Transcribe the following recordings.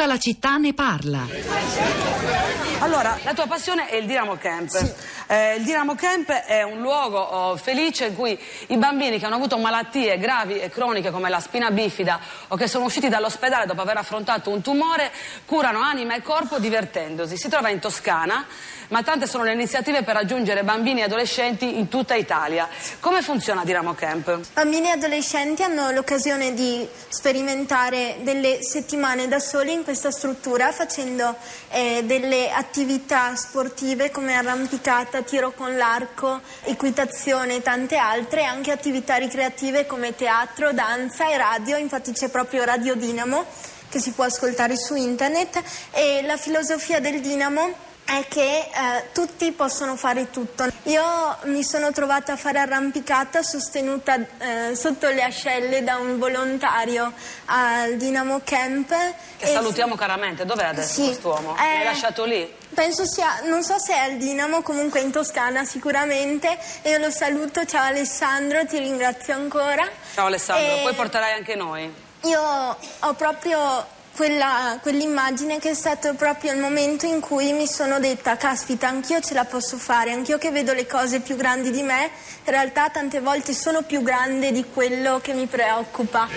tutta la città ne parla. Allora, la tua passione è il Dinamo Camp. Sì. Eh, il Dinamo Camp è un luogo oh, felice in cui i bambini che hanno avuto malattie gravi e croniche come la spina bifida o che sono usciti dall'ospedale dopo aver affrontato un tumore curano anima e corpo divertendosi. Si trova in Toscana ma tante sono le iniziative per raggiungere bambini e adolescenti in tutta Italia. Come funziona Dinamo Camp? Bambini e adolescenti hanno l'occasione di sperimentare delle settimane da soli in questa struttura facendo eh, delle attività sportive come arrampicata, tiro con l'arco, equitazione e tante altre, anche attività ricreative come teatro, danza e radio, infatti c'è proprio Radio Dinamo che si può ascoltare su internet. E la filosofia del Dinamo è che eh, tutti possono fare tutto. Io mi sono trovata a fare arrampicata sostenuta eh, sotto le ascelle da un volontario al Dinamo Camp. Che salutiamo caramente, dov'è adesso sì, quest'uomo? Eh, L'hai lasciato lì? Penso sia, non so se è al Dinamo, comunque in Toscana sicuramente. Io lo saluto, ciao Alessandro, ti ringrazio ancora. Ciao Alessandro, e... poi porterai anche noi. Io ho proprio quella, quell'immagine che è stato proprio il momento in cui mi sono detta caspita anch'io ce la posso fare, anch'io che vedo le cose più grandi di me, in realtà tante volte sono più grande di quello che mi preoccupa.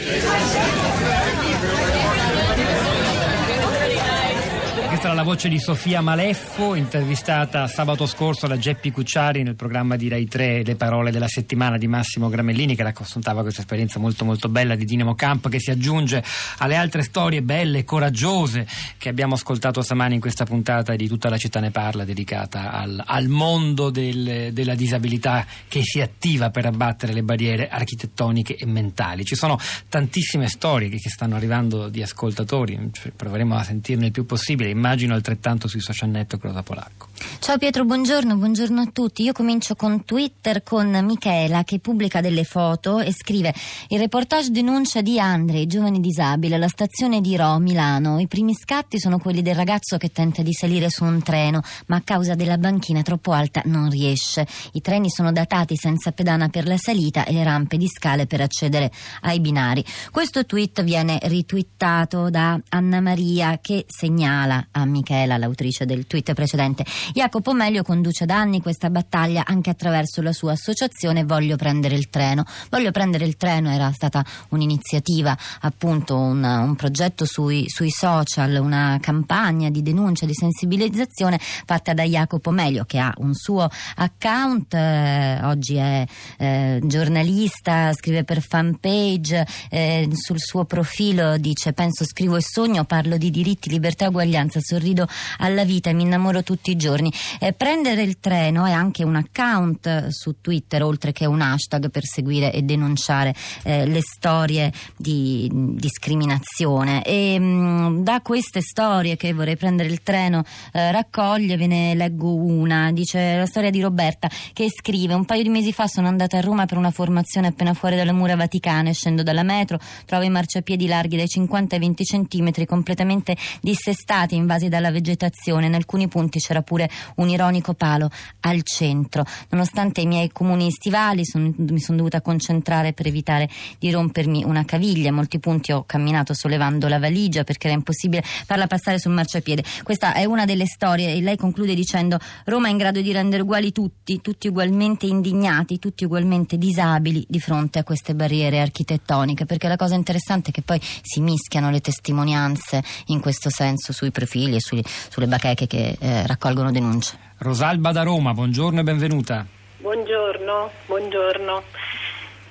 Questa era la voce di Sofia Maleffo, intervistata sabato scorso da Geppi Cucciari nel programma di Rai 3 Le parole della settimana di Massimo Gramellini che raccontava questa esperienza molto molto bella di Dinamo Camp che si aggiunge alle altre storie belle e coraggiose che abbiamo ascoltato stamani in questa puntata di Tutta la città ne parla dedicata al, al mondo del, della disabilità che si attiva per abbattere le barriere architettoniche e mentali. Ci sono tantissime storie che, che stanno arrivando di ascoltatori, proveremo a sentirne il più possibile. Immagino immagino altrettanto sui social network da Polacco. Ciao Pietro, buongiorno, buongiorno a tutti. Io comincio con Twitter con Michela che pubblica delle foto e scrive il reportage denuncia di Andrei, giovane disabile, alla stazione di Ro, Milano. I primi scatti sono quelli del ragazzo che tenta di salire su un treno, ma a causa della banchina troppo alta non riesce. I treni sono datati senza pedana per la salita e le rampe di scale per accedere ai binari. Questo tweet viene ritwittato da Anna Maria che segnala a Michela, l'autrice del tweet precedente. Jacopo Melio conduce da anni questa battaglia anche attraverso la sua associazione Voglio prendere il treno. Voglio prendere il treno era stata un'iniziativa, appunto un, un progetto sui, sui, social, una campagna di denuncia, di sensibilizzazione fatta da Jacopo Melio che ha un suo account, eh, oggi è eh, giornalista, scrive per fanpage, eh, sul suo profilo dice penso, scrivo e sogno, parlo di diritti, libertà e uguaglianza, sorrido alla vita e mi innamoro tutti i giorni. Eh, prendere il treno è anche un account su Twitter, oltre che un hashtag per seguire e denunciare eh, le storie di discriminazione. E mh, mm, da queste storie che vorrei prendere il treno eh, raccoglie, ve ne leggo una. Dice la storia di Roberta che scrive: Un paio di mesi fa sono andata a Roma per una formazione appena fuori dalle mura vaticane. Scendo dalla metro, trovo i marciapiedi larghi dai 50 ai 20 centimetri, completamente dissestati, invasi dalla vegetazione. In alcuni punti c'era pure un ironico palo al centro. Nonostante i miei comuni stivali son, mi sono dovuta concentrare per evitare di rompermi una caviglia. In molti punti ho camminato sollevando la valigia perché era impossibile farla passare sul marciapiede. Questa è una delle storie e lei conclude dicendo Roma è in grado di rendere uguali tutti, tutti ugualmente indignati, tutti ugualmente disabili di fronte a queste barriere architettoniche perché la cosa interessante è che poi si mischiano le testimonianze in questo senso sui profili e sui, sulle bacheche che eh, raccolgono denunce. Rosalba da Roma, buongiorno e benvenuta. Buongiorno, buongiorno.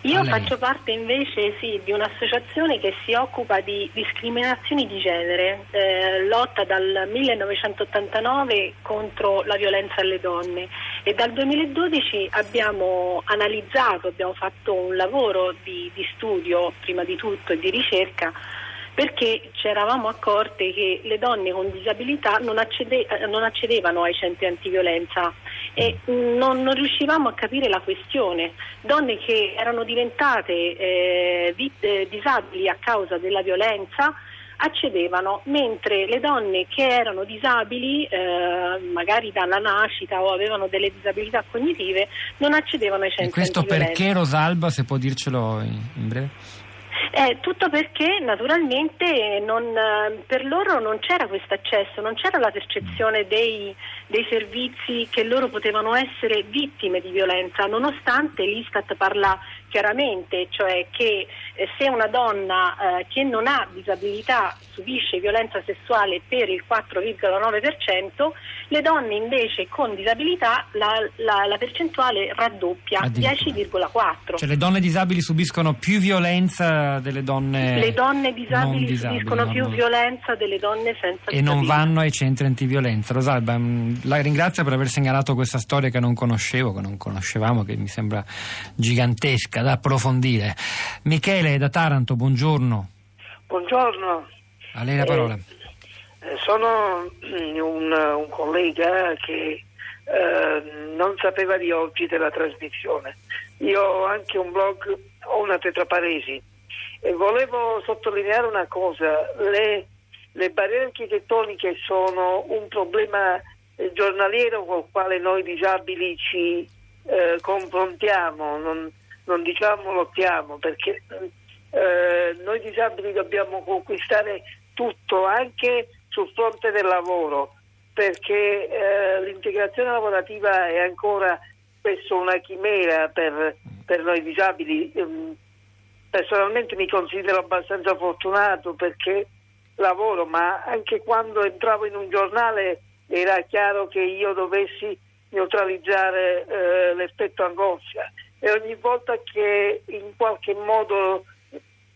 Io faccio parte invece sì, di un'associazione che si occupa di discriminazioni di genere, eh, lotta dal 1989 contro la violenza alle donne e dal 2012 abbiamo analizzato, abbiamo fatto un lavoro di, di studio prima di tutto e di ricerca perché ci eravamo accorte che le donne con disabilità non, accede, eh, non accedevano ai centri antiviolenza e non, non, riuscivamo a capire la questione. Donne che erano diventate eh, eh, disabili a causa della violenza accedevano, mentre le donne che erano disabili, eh, magari dalla nascita o avevano delle disabilità cognitive, non accedevano ai centri antiviolenza. E questo perché Rosalba, se può dircelo in breve? Eh, tutto perché naturalmente non, per loro non c'era questo accesso, non c'era la percezione dei, dei, servizi che loro potevano essere vittime di violenza, nonostante l'Istat parla chiaramente, cioè che eh, se una donna eh, che non ha disabilità subisce violenza sessuale per il 4,9%, le donne invece con disabilità la, la, la percentuale raddoppia, 10,4%. Cioè le donne disabili subiscono più violenza delle donne Le donne disabili, disabili subiscono più non... violenza delle donne senza E non vanno ai centri antiviolenza. Rosalba, mm, la ringrazio per aver segnalato questa storia che non conoscevo, che non conoscevamo, che mi sembra gigantesca da approfondire. Michele da Taranto, buongiorno. Buongiorno. A lei la parola. Eh, sono un, un, collega che eh, non sapeva di oggi della trasmissione. Io ho anche un blog, ho una tetraparesi e volevo sottolineare una cosa. Le, le barriere architettoniche sono un problema eh, giornaliero con il quale noi disabili ci eh, confrontiamo, non, non diciamo lottiamo, perché eh, noi disabili dobbiamo conquistare tutto, anche sul fronte del lavoro, perché eh, l'integrazione lavorativa è ancora spesso una chimera per, per noi disabili. Ehm, personalmente mi considero abbastanza fortunato perché lavoro, ma anche quando entravo in un giornale era chiaro che io dovessi neutralizzare eh, l'effetto angoscia e ogni volta che in qualche modo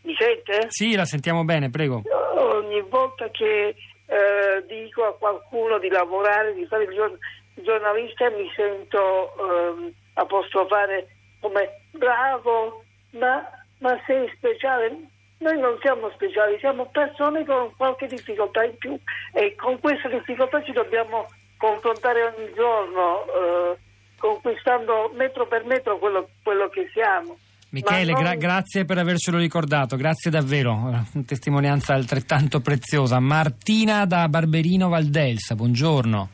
mi sente? Sì, la sentiamo bene, prego. Ogni volta che eh, dico a qualcuno di lavorare, di fare il, giorn- il giornalista, mi sento eh, apostrofare come bravo, ma, ma sei speciale. Noi non siamo speciali, siamo persone con qualche difficoltà in più e con questa difficoltà ci dobbiamo confrontare ogni giorno, eh, conquistando metro per metro quello, quello che siamo. Michele, non... gra- grazie per avercelo ricordato, grazie davvero, una testimonianza altrettanto preziosa. Martina da Barberino Valdelsa, buongiorno.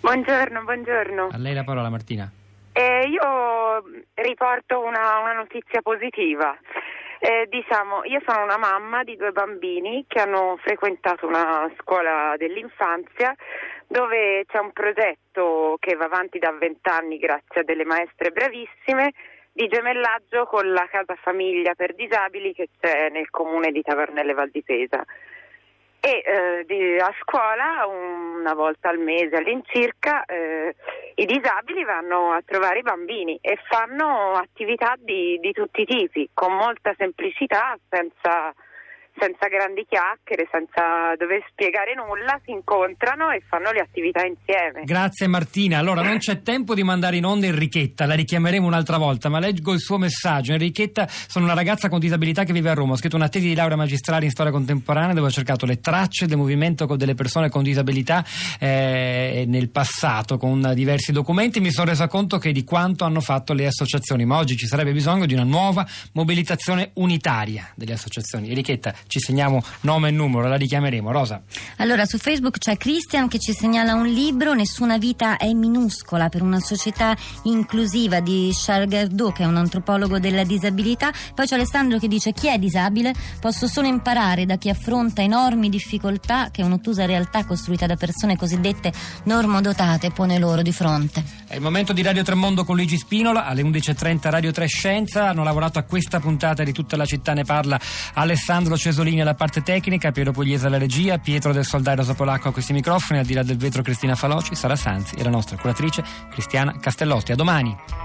Buongiorno, buongiorno. A lei la parola Martina. Eh, io riporto una, una notizia positiva. Eh, diciamo, io sono una mamma di due bambini che hanno frequentato una scuola dell'infanzia dove c'è un progetto che va avanti da vent'anni grazie a delle maestre bravissime di gemellaggio con la casa famiglia per disabili che c'è nel comune di Tavernelle Val di Pesa. E eh, di, a scuola una volta al mese all'incirca eh, i disabili vanno a trovare i bambini e fanno attività di, di tutti i tipi, con molta semplicità, senza senza grandi chiacchiere, senza dover spiegare nulla, si incontrano e fanno le attività insieme. Grazie Martina. Allora non c'è tempo di mandare in onda Enrichetta, la richiameremo un'altra volta, ma leggo il suo messaggio. Enrichetta, sono una ragazza con disabilità che vive a Roma, ho scritto una tesi di laurea magistrale in storia contemporanea dove ho cercato le tracce del movimento delle persone con disabilità eh, nel passato con diversi documenti. Mi sono resa conto che di quanto hanno fatto le associazioni, ma oggi ci sarebbe bisogno di una nuova mobilitazione unitaria delle associazioni. Enrichetta, ci segniamo nome e numero, la richiameremo. Rosa. Allora, su Facebook c'è Christian che ci segnala un libro, Nessuna vita è minuscola, per una società inclusiva di Charles Gerdot, che è un antropologo della disabilità. Poi c'è Alessandro che dice chi è disabile? Posso solo imparare da chi affronta enormi difficoltà che un'ottusa realtà costruita da persone cosiddette normodotate pone loro di fronte. È il momento di Radio Tremondo con Luigi Spinola, alle 11.30 Radio 3 Scienza. Hanno lavorato a questa puntata di tutta la città ne parla Alessandro Cesolini Pasolini alla parte tecnica, Piero Pugliese alla regia, Pietro del Soldai Rosa Polacco a questi microfoni, al di là del vetro Cristina Faloci, Sara Sanzi e la nostra curatrice Cristiana Castellotti. A domani!